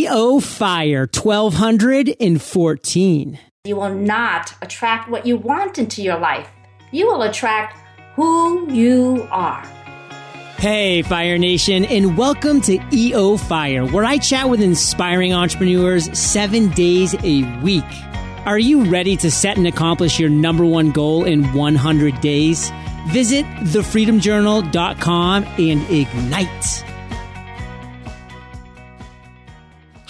EO Fire 1214. You will not attract what you want into your life. You will attract who you are. Hey, Fire Nation, and welcome to EO Fire, where I chat with inspiring entrepreneurs seven days a week. Are you ready to set and accomplish your number one goal in 100 days? Visit thefreedomjournal.com and ignite.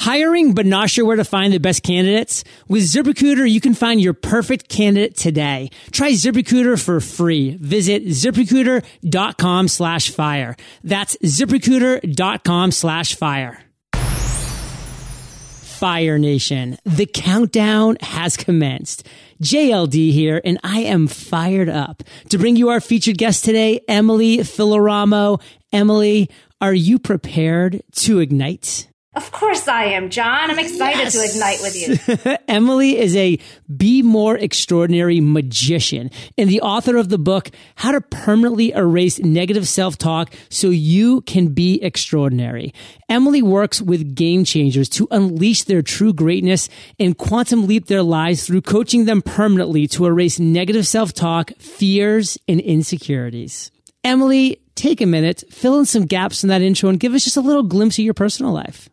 Hiring but not sure where to find the best candidates? With ZipRecruiter, you can find your perfect candidate today. Try ZipRecruiter for free. Visit ziprecruiter.com slash fire. That's ziprecruiter.com slash fire. Fire Nation, the countdown has commenced. JLD here, and I am fired up to bring you our featured guest today, Emily Filloramo. Emily, are you prepared to ignite? Of course I am, John. I'm excited yes. to ignite with you. Emily is a Be More Extraordinary magician and the author of the book, How to Permanently Erase Negative Self-Talk So You Can Be Extraordinary. Emily works with game changers to unleash their true greatness and quantum leap their lives through coaching them permanently to erase negative self-talk, fears, and insecurities. Emily, take a minute, fill in some gaps in that intro and give us just a little glimpse of your personal life.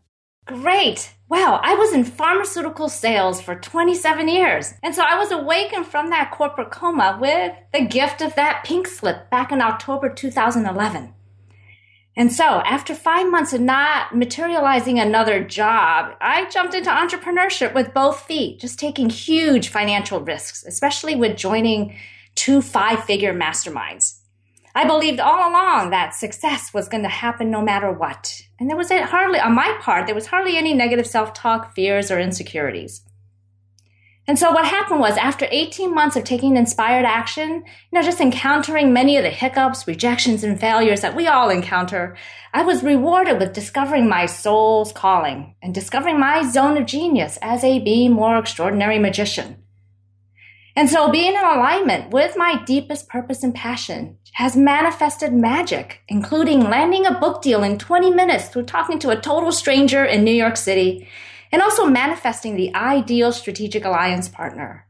Great. Wow, I was in pharmaceutical sales for 27 years. And so I was awakened from that corporate coma with the gift of that pink slip back in October 2011. And so after five months of not materializing another job, I jumped into entrepreneurship with both feet, just taking huge financial risks, especially with joining two five figure masterminds. I believed all along that success was going to happen no matter what. And there was hardly, on my part, there was hardly any negative self talk, fears, or insecurities. And so what happened was after 18 months of taking inspired action, you know, just encountering many of the hiccups, rejections, and failures that we all encounter, I was rewarded with discovering my soul's calling and discovering my zone of genius as a be more extraordinary magician. And so being in alignment with my deepest purpose and passion has manifested magic, including landing a book deal in 20 minutes through talking to a total stranger in New York City, and also manifesting the ideal strategic alliance partner.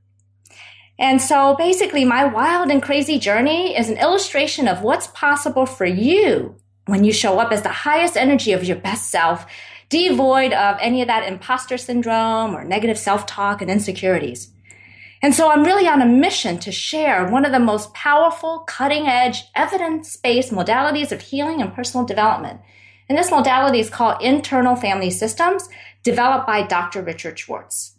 And so basically my wild and crazy journey is an illustration of what's possible for you when you show up as the highest energy of your best self, devoid of any of that imposter syndrome or negative self-talk and insecurities. And so I'm really on a mission to share one of the most powerful, cutting edge, evidence based modalities of healing and personal development. And this modality is called internal family systems, developed by Dr. Richard Schwartz.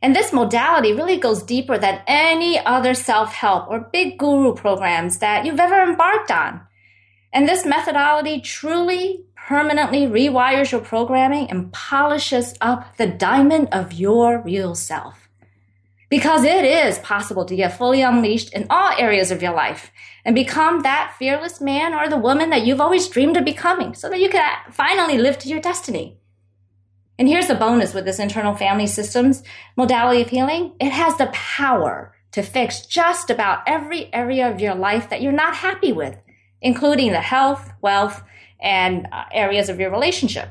And this modality really goes deeper than any other self help or big guru programs that you've ever embarked on. And this methodology truly permanently rewires your programming and polishes up the diamond of your real self because it is possible to get fully unleashed in all areas of your life and become that fearless man or the woman that you've always dreamed of becoming so that you can finally live to your destiny. And here's the bonus with this internal family systems modality of healing. It has the power to fix just about every area of your life that you're not happy with, including the health, wealth, and uh, areas of your relationship.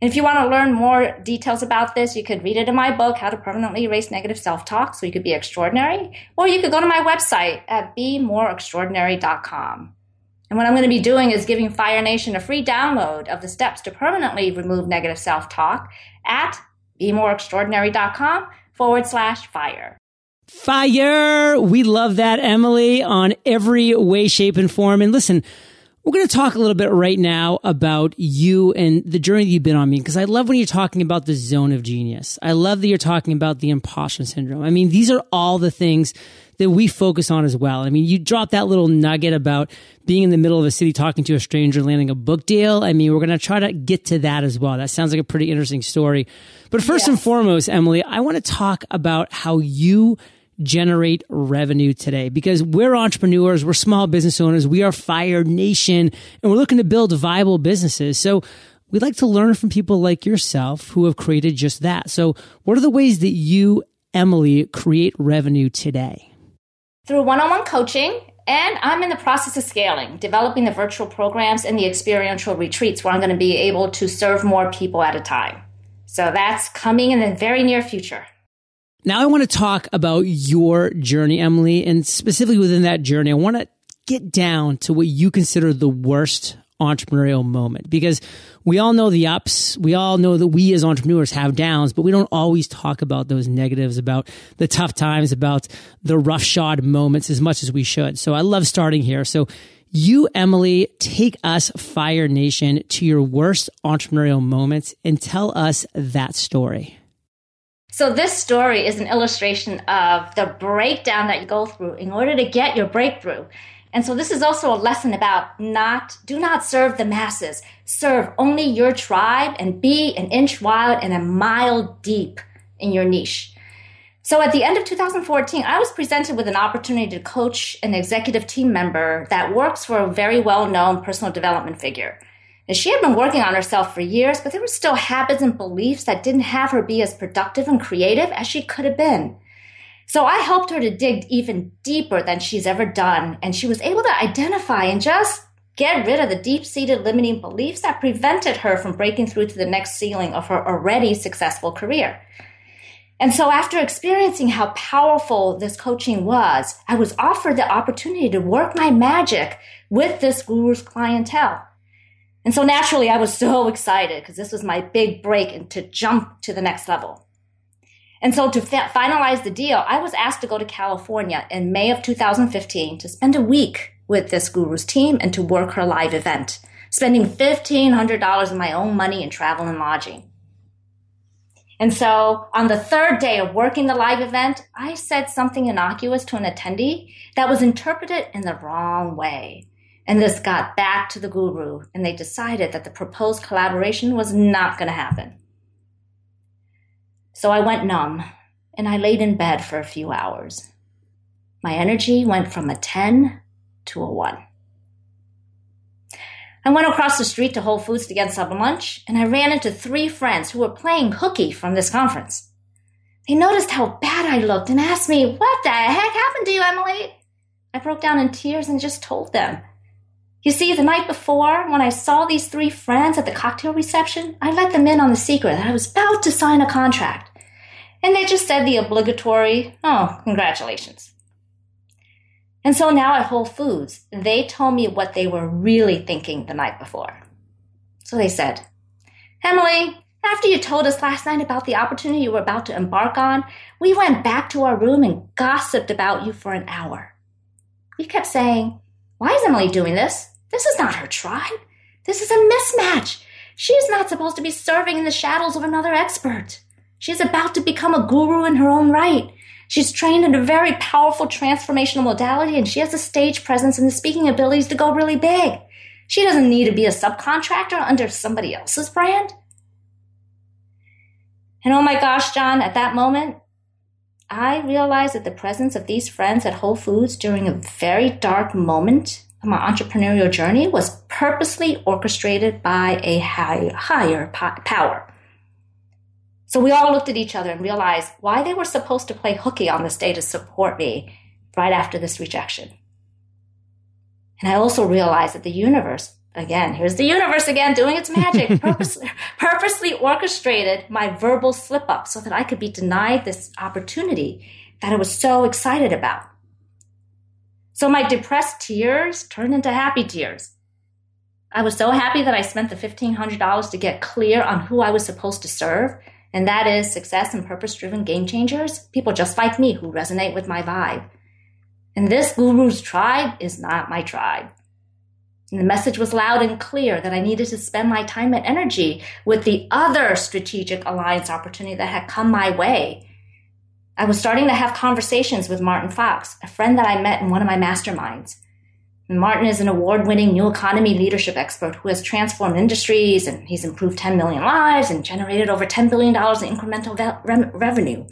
And if you want to learn more details about this, you could read it in my book, How to Permanently Erase Negative Self-Talk So You Could Be Extraordinary. Or you could go to my website at bemoreextraordinary.com. And what I'm going to be doing is giving Fire Nation a free download of the steps to permanently remove negative self-talk at bemoreextraordinary.com forward slash fire. Fire! We love that, Emily, on every way, shape, and form. And listen, we're going to talk a little bit right now about you and the journey that you've been on me because I love when you're talking about the zone of genius. I love that you're talking about the imposter syndrome. I mean, these are all the things that we focus on as well. I mean, you dropped that little nugget about being in the middle of a city talking to a stranger, landing a book deal. I mean, we're going to try to get to that as well. That sounds like a pretty interesting story. But first yes. and foremost, Emily, I want to talk about how you generate revenue today because we're entrepreneurs, we're small business owners, we are Fire Nation, and we're looking to build viable businesses. So we'd like to learn from people like yourself who have created just that. So what are the ways that you, Emily, create revenue today? Through one on one coaching And I'm in the process of scaling, developing the virtual programs and the experiential retreats where I'm going to be able to serve more people at a time. So that's coming in the very near future. Now I want to talk about your journey, Emily, and specifically within that journey, I want to get down to what you consider the worst entrepreneurial moment because we all know the ups. We all know that we as entrepreneurs have downs, but we don't always talk about those negatives, about the tough times, about the roughshod moments as much as we should. So I love starting here. So you, Emily, take us, Fire Nation, to your worst entrepreneurial moments and tell us that story. So, this story is an illustration of the breakdown that you go through in order to get your breakthrough. And so this is also a lesson about not, do not serve the masses. Serve only your tribe and be an inch wide and a mile deep in your niche. So at the end of 2014, I was presented with an opportunity to coach an executive team member that works for a very well known personal development figure. And she had been working on herself for years, but there were still habits and beliefs that didn't have her be as productive and creative as she could have been. So I helped her to dig even deeper than she's ever done. And she was able to identify and just get rid of the deep seated limiting beliefs that prevented her from breaking through to the next ceiling of her already successful career. And so after experiencing how powerful this coaching was, I was offered the opportunity to work my magic with this guru's clientele. And so naturally, I was so excited because this was my big break and to jump to the next level. And so to fa- finalize the deal, I was asked to go to California in May of 2015 to spend a week with this guru's team and to work her live event, spending $1,500 of my own money in travel and lodging. And so on the third day of working the live event, I said something innocuous to an attendee that was interpreted in the wrong way. And this got back to the guru and they decided that the proposed collaboration was not going to happen. So I went numb and I laid in bed for a few hours. My energy went from a 10 to a 1. I went across the street to Whole Foods to get some lunch, and I ran into three friends who were playing hooky from this conference. They noticed how bad I looked and asked me, What the heck happened to you, Emily? I broke down in tears and just told them. You see, the night before, when I saw these three friends at the cocktail reception, I let them in on the secret that I was about to sign a contract. And they just said the obligatory, oh, congratulations. And so now at Whole Foods, they told me what they were really thinking the night before. So they said, Emily, after you told us last night about the opportunity you were about to embark on, we went back to our room and gossiped about you for an hour. We kept saying, Why is Emily doing this? This is not her tribe. This is a mismatch. She is not supposed to be serving in the shadows of another expert. She is about to become a guru in her own right. She's trained in a very powerful transformational modality and she has the stage presence and the speaking abilities to go really big. She doesn't need to be a subcontractor under somebody else's brand. And oh my gosh, John, at that moment, I realized that the presence of these friends at Whole Foods during a very dark moment my entrepreneurial journey was purposely orchestrated by a high, higher power. So we all looked at each other and realized why they were supposed to play hooky on this day to support me right after this rejection. And I also realized that the universe, again, here's the universe again doing its magic, purposely, purposely orchestrated my verbal slip up so that I could be denied this opportunity that I was so excited about. So my depressed tears turned into happy tears. I was so happy that I spent the $1,500 to get clear on who I was supposed to serve, and that is success and purpose driven game changers, people just like me who resonate with my vibe. And this guru's tribe is not my tribe. And the message was loud and clear that I needed to spend my time and energy with the other strategic alliance opportunity that had come my way I was starting to have conversations with Martin Fox, a friend that I met in one of my masterminds. Martin is an award winning new economy leadership expert who has transformed industries and he's improved 10 million lives and generated over $10 billion in incremental re- revenue.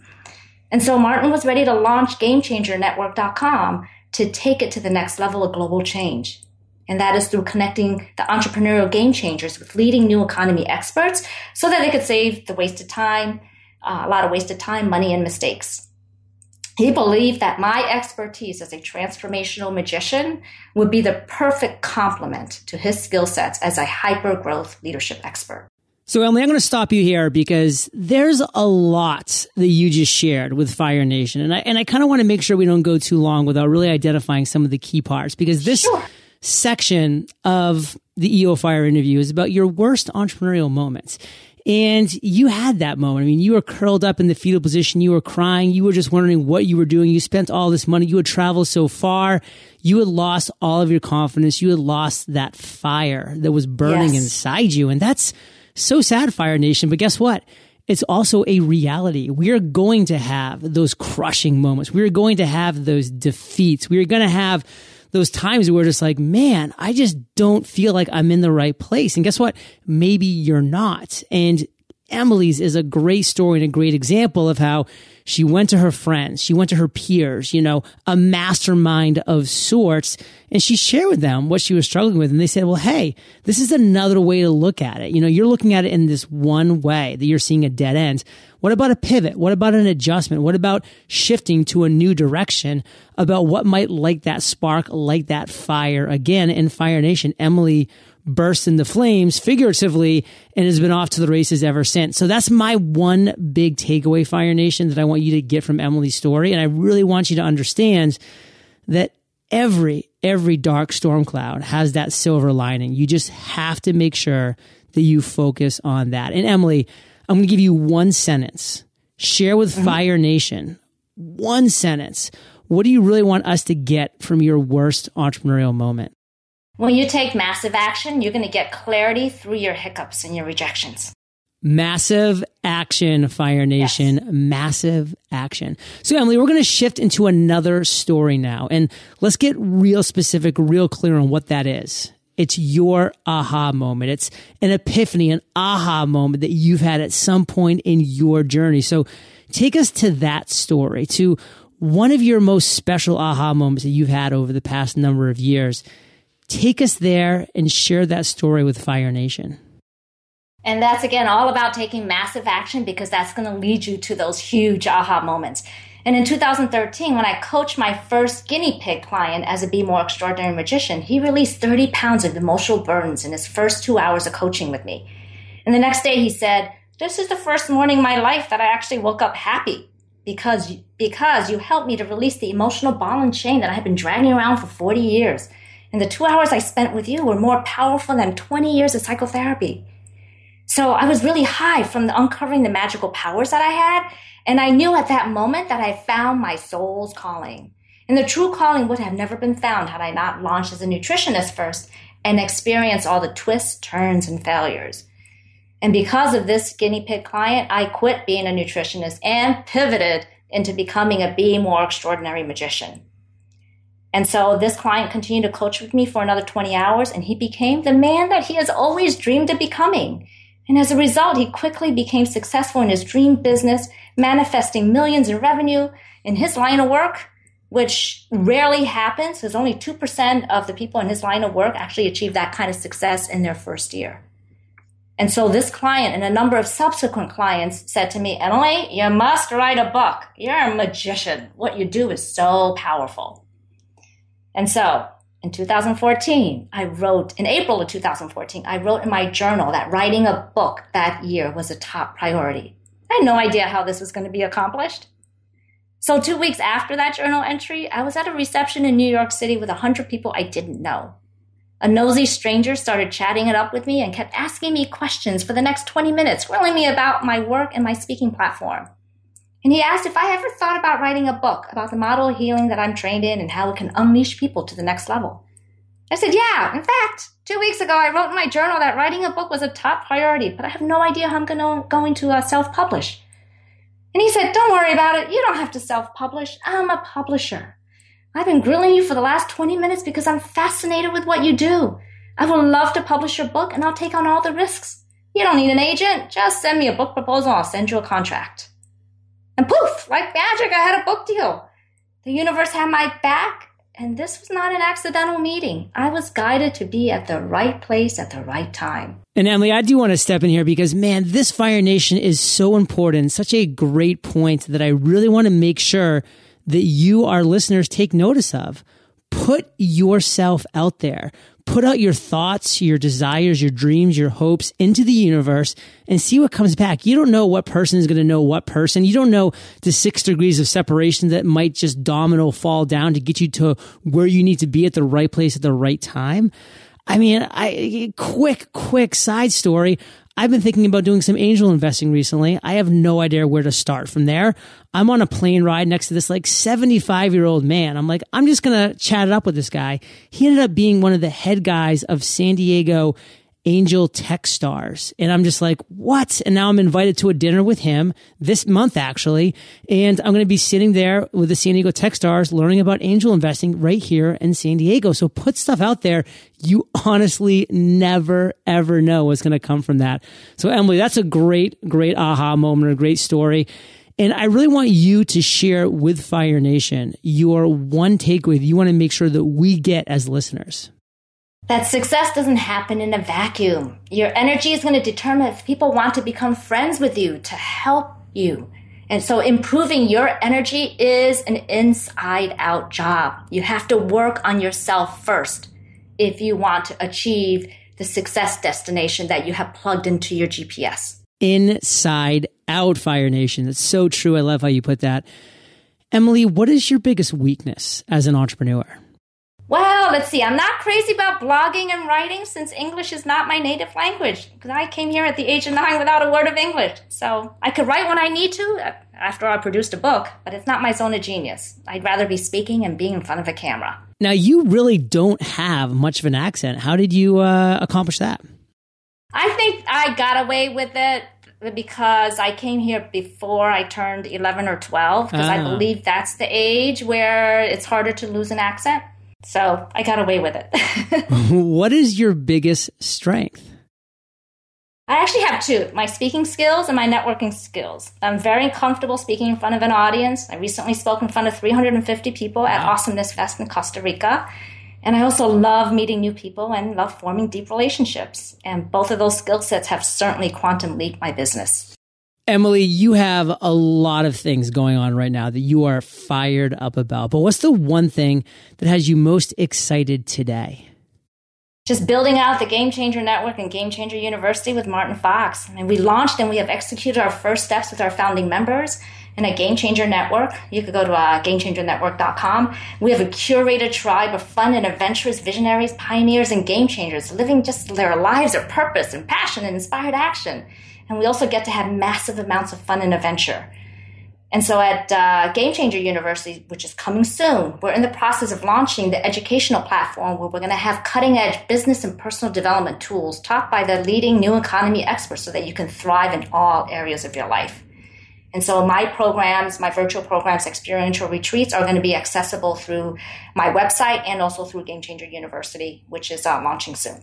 And so Martin was ready to launch GameChangerNetwork.com to take it to the next level of global change. And that is through connecting the entrepreneurial game changers with leading new economy experts so that they could save the wasted time, uh, a lot of wasted time, money, and mistakes. He believed that my expertise as a transformational magician would be the perfect complement to his skill sets as a hyper growth leadership expert. So, Emily, I'm going to stop you here because there's a lot that you just shared with Fire Nation. And I, and I kind of want to make sure we don't go too long without really identifying some of the key parts because this sure. section of the EO Fire interview is about your worst entrepreneurial moments. And you had that moment. I mean, you were curled up in the fetal position. You were crying. You were just wondering what you were doing. You spent all this money. You had traveled so far. You had lost all of your confidence. You had lost that fire that was burning yes. inside you. And that's so sad, Fire Nation. But guess what? It's also a reality. We are going to have those crushing moments. We are going to have those defeats. We are going to have those times where just like, man, I just don't feel like I'm in the right place. And guess what? Maybe you're not. And Emily's is a great story and a great example of how she went to her friends, she went to her peers, you know, a mastermind of sorts, and she shared with them what she was struggling with. And they said, well, hey, this is another way to look at it. You know, you're looking at it in this one way that you're seeing a dead end. What about a pivot? What about an adjustment? What about shifting to a new direction about what might light that spark, light that fire again in Fire Nation? Emily burst into flames figuratively and has been off to the races ever since. So that's my one big takeaway, Fire Nation, that I want you to get from Emily's story. And I really want you to understand that every, every dark storm cloud has that silver lining. You just have to make sure that you focus on that. And Emily, I'm going to give you one sentence. Share with mm-hmm. Fire Nation one sentence. What do you really want us to get from your worst entrepreneurial moment? When you take massive action, you're going to get clarity through your hiccups and your rejections. Massive action, Fire Nation. Yes. Massive action. So, Emily, we're going to shift into another story now. And let's get real specific, real clear on what that is. It's your aha moment. It's an epiphany, an aha moment that you've had at some point in your journey. So, take us to that story, to one of your most special aha moments that you've had over the past number of years Take us there and share that story with Fire Nation. And that's again all about taking massive action because that's going to lead you to those huge aha moments. And in 2013, when I coached my first guinea pig client as a Be More Extraordinary magician, he released 30 pounds of emotional burdens in his first two hours of coaching with me. And the next day he said, This is the first morning in my life that I actually woke up happy because, because you helped me to release the emotional ball and chain that I had been dragging around for 40 years. And the two hours I spent with you were more powerful than 20 years of psychotherapy. So I was really high from the uncovering the magical powers that I had. And I knew at that moment that I found my soul's calling. And the true calling would have never been found had I not launched as a nutritionist first and experienced all the twists, turns, and failures. And because of this guinea pig client, I quit being a nutritionist and pivoted into becoming a Be More Extraordinary magician. And so this client continued to coach with me for another 20 hours and he became the man that he has always dreamed of becoming. And as a result, he quickly became successful in his dream business, manifesting millions in revenue in his line of work, which rarely happens because only 2% of the people in his line of work actually achieve that kind of success in their first year. And so this client and a number of subsequent clients said to me, Emily, you must write a book. You're a magician. What you do is so powerful. And so in 2014, I wrote, in April of 2014, I wrote in my journal that writing a book that year was a top priority. I had no idea how this was going to be accomplished. So two weeks after that journal entry, I was at a reception in New York City with a hundred people I didn't know. A nosy stranger started chatting it up with me and kept asking me questions for the next 20 minutes, grilling me about my work and my speaking platform. And he asked if I ever thought about writing a book about the model of healing that I'm trained in and how it can unleash people to the next level. I said, Yeah, in fact, two weeks ago I wrote in my journal that writing a book was a top priority, but I have no idea how I'm gonna, going to uh, self publish. And he said, Don't worry about it. You don't have to self publish. I'm a publisher. I've been grilling you for the last 20 minutes because I'm fascinated with what you do. I would love to publish your book and I'll take on all the risks. You don't need an agent. Just send me a book proposal. I'll send you a contract. And poof, like magic, I had a book deal. The universe had my back, and this was not an accidental meeting. I was guided to be at the right place at the right time. And Emily, I do want to step in here because, man, this Fire Nation is so important, such a great point that I really want to make sure that you, our listeners, take notice of. Put yourself out there. Put out your thoughts, your desires, your dreams, your hopes into the universe and see what comes back. You don't know what person is going to know what person. You don't know the six degrees of separation that might just domino fall down to get you to where you need to be at the right place at the right time. I mean, I quick, quick side story. I've been thinking about doing some angel investing recently. I have no idea where to start from there. I'm on a plane ride next to this like 75 year old man. I'm like, I'm just going to chat it up with this guy. He ended up being one of the head guys of San Diego Angel Tech Stars. And I'm just like, what? And now I'm invited to a dinner with him this month, actually. And I'm going to be sitting there with the San Diego Tech Stars learning about angel investing right here in San Diego. So put stuff out there. You honestly never, ever know what's going to come from that. So Emily, that's a great, great aha moment, a great story. And I really want you to share with Fire Nation your one takeaway that you want to make sure that we get as listeners that success doesn't happen in a vacuum. Your energy is going to determine if people want to become friends with you, to help you. And so improving your energy is an inside out job. You have to work on yourself first if you want to achieve the success destination that you have plugged into your GPS. Inside out, Fire Nation. That's so true. I love how you put that. Emily, what is your biggest weakness as an entrepreneur? Well, let's see. I'm not crazy about blogging and writing since English is not my native language. Because I came here at the age of nine without a word of English. So I could write when I need to uh, after I produced a book, but it's not my zone of genius. I'd rather be speaking and being in front of a camera. Now, you really don't have much of an accent. How did you uh, accomplish that? I think I got away with it because I came here before I turned 11 or 12, because I ah. believe that's the age where it's harder to lose an accent. So I got away with it. what is your biggest strength? I actually have two my speaking skills and my networking skills. I'm very comfortable speaking in front of an audience. I recently spoke in front of 350 people at Awesomeness Fest in Costa Rica. And I also love meeting new people and love forming deep relationships. And both of those skill sets have certainly quantum leaped my business. Emily, you have a lot of things going on right now that you are fired up about. But what's the one thing that has you most excited today? Just building out the Game Changer Network and Game Changer University with Martin Fox. I mean, we launched and we have executed our first steps with our founding members in a Game Changer Network. You could go to uh, gamechangernetwork.com. We have a curated tribe of fun and adventurous visionaries, pioneers, and game changers living just their lives of purpose and passion and inspired action. And we also get to have massive amounts of fun and adventure. And so at uh, Game Changer University, which is coming soon, we're in the process of launching the educational platform where we're going to have cutting edge business and personal development tools taught by the leading new economy experts so that you can thrive in all areas of your life. And so my programs, my virtual programs, experiential retreats are going to be accessible through my website and also through Game Changer University, which is uh, launching soon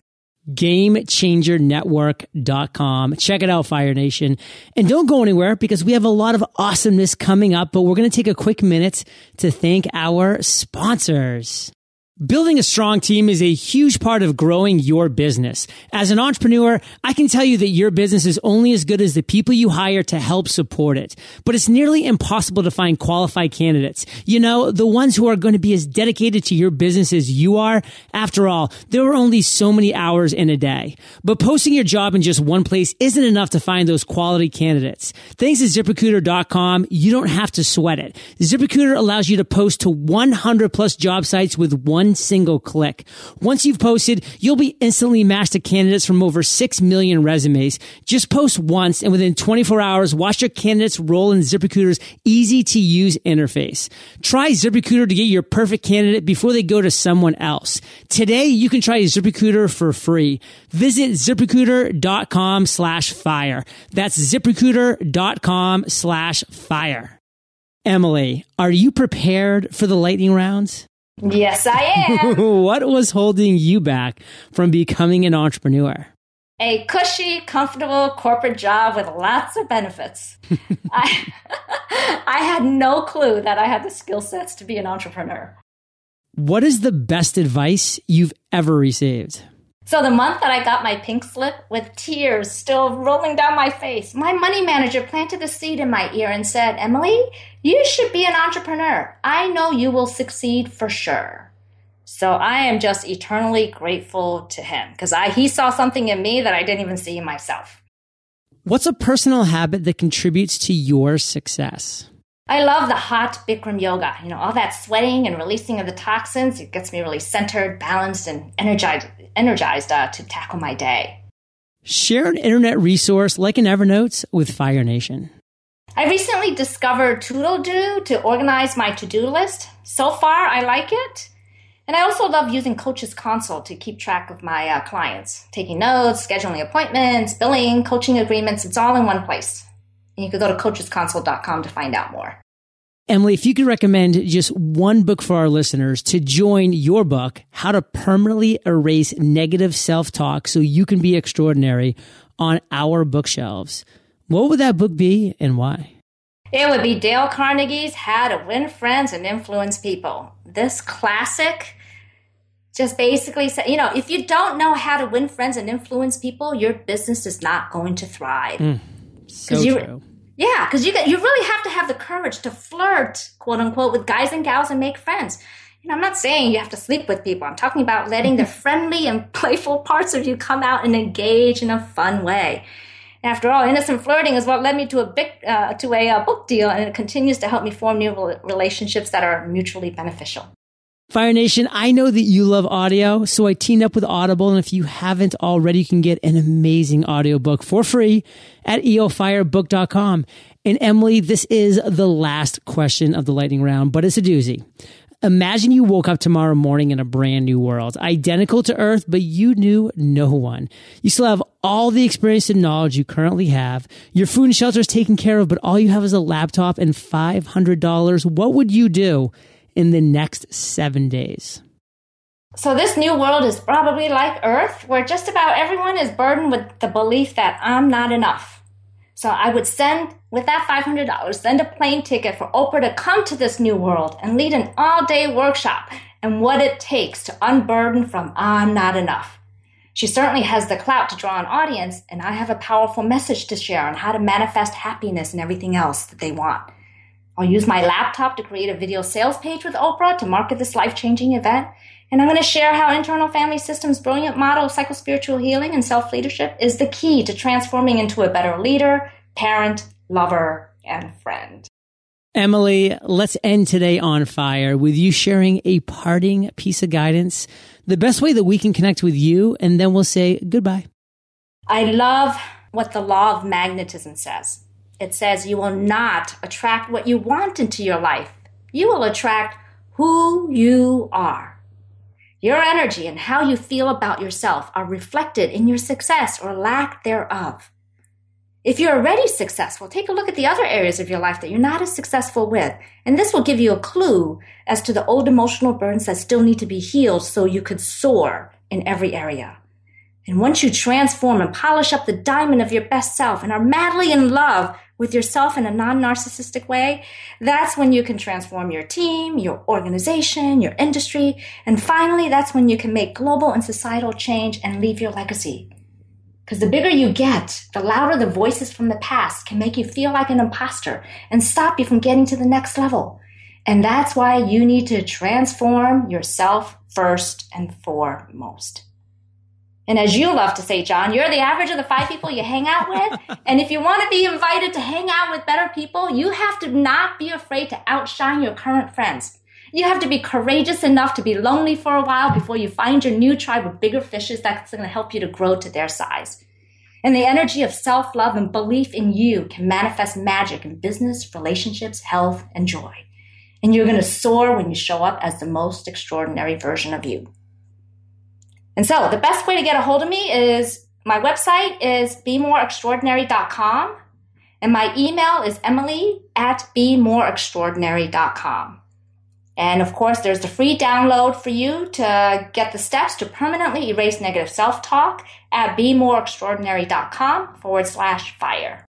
gamechangernetwork.com. Check it out, Fire Nation. And don't go anywhere because we have a lot of awesomeness coming up, but we're going to take a quick minute to thank our sponsors. Building a strong team is a huge part of growing your business. As an entrepreneur, I can tell you that your business is only as good as the people you hire to help support it. But it's nearly impossible to find qualified candidates. You know, the ones who are going to be as dedicated to your business as you are. After all, there are only so many hours in a day. But posting your job in just one place isn't enough to find those quality candidates. Thanks to ZipRecruiter.com, you don't have to sweat it. ZipRecruiter allows you to post to 100 plus job sites with one single click. Once you've posted, you'll be instantly matched to candidates from over 6 million resumes. Just post once and within 24 hours, watch your candidates roll in ZipRecruiter's easy to use interface. Try ZipRecruiter to get your perfect candidate before they go to someone else. Today, you can try ZipRecruiter for free. Visit ziprecruiter.com slash fire. That's ziprecruiter.com slash fire. Emily, are you prepared for the lightning rounds? Yes, I am. what was holding you back from becoming an entrepreneur? A cushy, comfortable corporate job with lots of benefits. I, I had no clue that I had the skill sets to be an entrepreneur. What is the best advice you've ever received? So the month that I got my pink slip with tears still rolling down my face, my money manager planted a seed in my ear and said, Emily, you should be an entrepreneur. I know you will succeed for sure. So I am just eternally grateful to him because he saw something in me that I didn't even see in myself. What's a personal habit that contributes to your success? I love the hot Bikram yoga. You know, all that sweating and releasing of the toxins, it gets me really centered, balanced, and energized, energized uh, to tackle my day. Share an internet resource like an Evernote with Fire Nation. I recently discovered Toodledo to organize my to do list. So far, I like it. And I also love using Coaches Console to keep track of my uh, clients, taking notes, scheduling appointments, billing, coaching agreements. It's all in one place. And you can go to coachesconsole.com to find out more. Emily, if you could recommend just one book for our listeners to join your book, How to Permanently Erase Negative Self Talk So You Can Be Extraordinary on our bookshelves, what would that book be and why? It would be Dale Carnegie's How to Win Friends and Influence People. This classic just basically say, you know, if you don't know how to win friends and influence people, your business is not going to thrive. Mm, so you, true. Yeah, because you you really have to have the courage to flirt, quote unquote, with guys and gals and make friends. You know, I'm not saying you have to sleep with people. I'm talking about letting the friendly and playful parts of you come out and engage in a fun way. After all, innocent flirting is what led me to a big, uh, to a uh, book deal, and it continues to help me form new relationships that are mutually beneficial. Fire Nation, I know that you love audio, so I teamed up with Audible. And if you haven't already, you can get an amazing audiobook for free at eofirebook.com. And Emily, this is the last question of the lightning round, but it's a doozy. Imagine you woke up tomorrow morning in a brand new world, identical to Earth, but you knew no one. You still have all the experience and knowledge you currently have. Your food and shelter is taken care of, but all you have is a laptop and $500. What would you do? In the next seven days. So, this new world is probably like Earth, where just about everyone is burdened with the belief that I'm not enough. So, I would send, with that $500, send a plane ticket for Oprah to come to this new world and lead an all day workshop and what it takes to unburden from I'm not enough. She certainly has the clout to draw an audience, and I have a powerful message to share on how to manifest happiness and everything else that they want. I'll use my laptop to create a video sales page with Oprah to market this life changing event. And I'm going to share how Internal Family Systems' brilliant model of psychospiritual healing and self leadership is the key to transforming into a better leader, parent, lover, and friend. Emily, let's end today on fire with you sharing a parting piece of guidance, the best way that we can connect with you, and then we'll say goodbye. I love what the law of magnetism says it says you will not attract what you want into your life. You will attract who you are. Your energy and how you feel about yourself are reflected in your success or lack thereof. If you're already successful, take a look at the other areas of your life that you're not as successful with. And this will give you a clue as to the old emotional burns that still need to be healed so you could soar in every area. And once you transform and polish up the diamond of your best self and are madly in love with yourself in a non narcissistic way, that's when you can transform your team, your organization, your industry. And finally, that's when you can make global and societal change and leave your legacy. Because the bigger you get, the louder the voices from the past can make you feel like an imposter and stop you from getting to the next level. And that's why you need to transform yourself first and foremost. And as you love to say, John, you're the average of the five people you hang out with. and if you want to be invited to hang out with better people, you have to not be afraid to outshine your current friends. You have to be courageous enough to be lonely for a while before you find your new tribe of bigger fishes that's going to help you to grow to their size. And the energy of self love and belief in you can manifest magic in business, relationships, health, and joy. And you're going to soar when you show up as the most extraordinary version of you. And so the best way to get a hold of me is my website is bemoreextraordinary.com and my email is emily at bemoreextraordinary.com. And of course, there's the free download for you to get the steps to permanently erase negative self talk at bemoreextraordinary.com forward slash fire.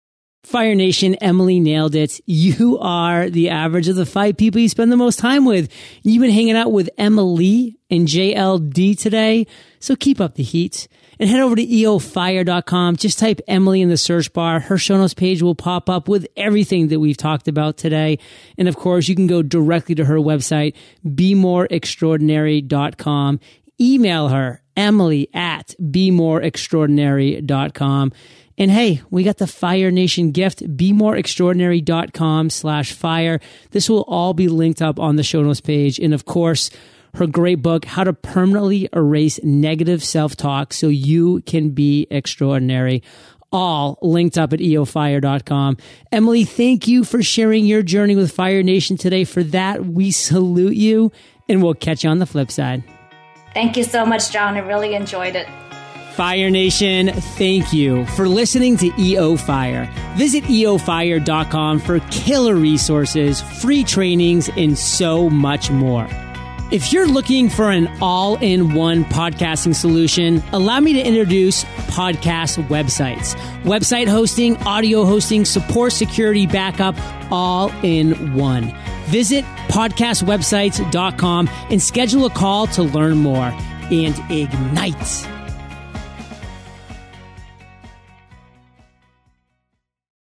Fire Nation, Emily nailed it. You are the average of the five people you spend the most time with. You've been hanging out with Emily and JLD today, so keep up the heat. And head over to eofire.com. Just type Emily in the search bar. Her show notes page will pop up with everything that we've talked about today. And of course, you can go directly to her website, bemoreextraordinary.com. Email her, emily at bemoreextraordinary.com. And hey, we got the Fire Nation gift, bemoreextraordinary.com slash fire. This will all be linked up on the show notes page. And of course, her great book, How to Permanently Erase Negative Self-Talk So You Can Be Extraordinary. All linked up at eofire.com. Emily, thank you for sharing your journey with Fire Nation today. For that, we salute you and we'll catch you on the flip side. Thank you so much, John. I really enjoyed it. Fire Nation, thank you for listening to EO Fire. Visit eofire.com for killer resources, free trainings, and so much more. If you're looking for an all in one podcasting solution, allow me to introduce podcast websites. Website hosting, audio hosting, support, security, backup, all in one. Visit podcastwebsites.com and schedule a call to learn more and ignite.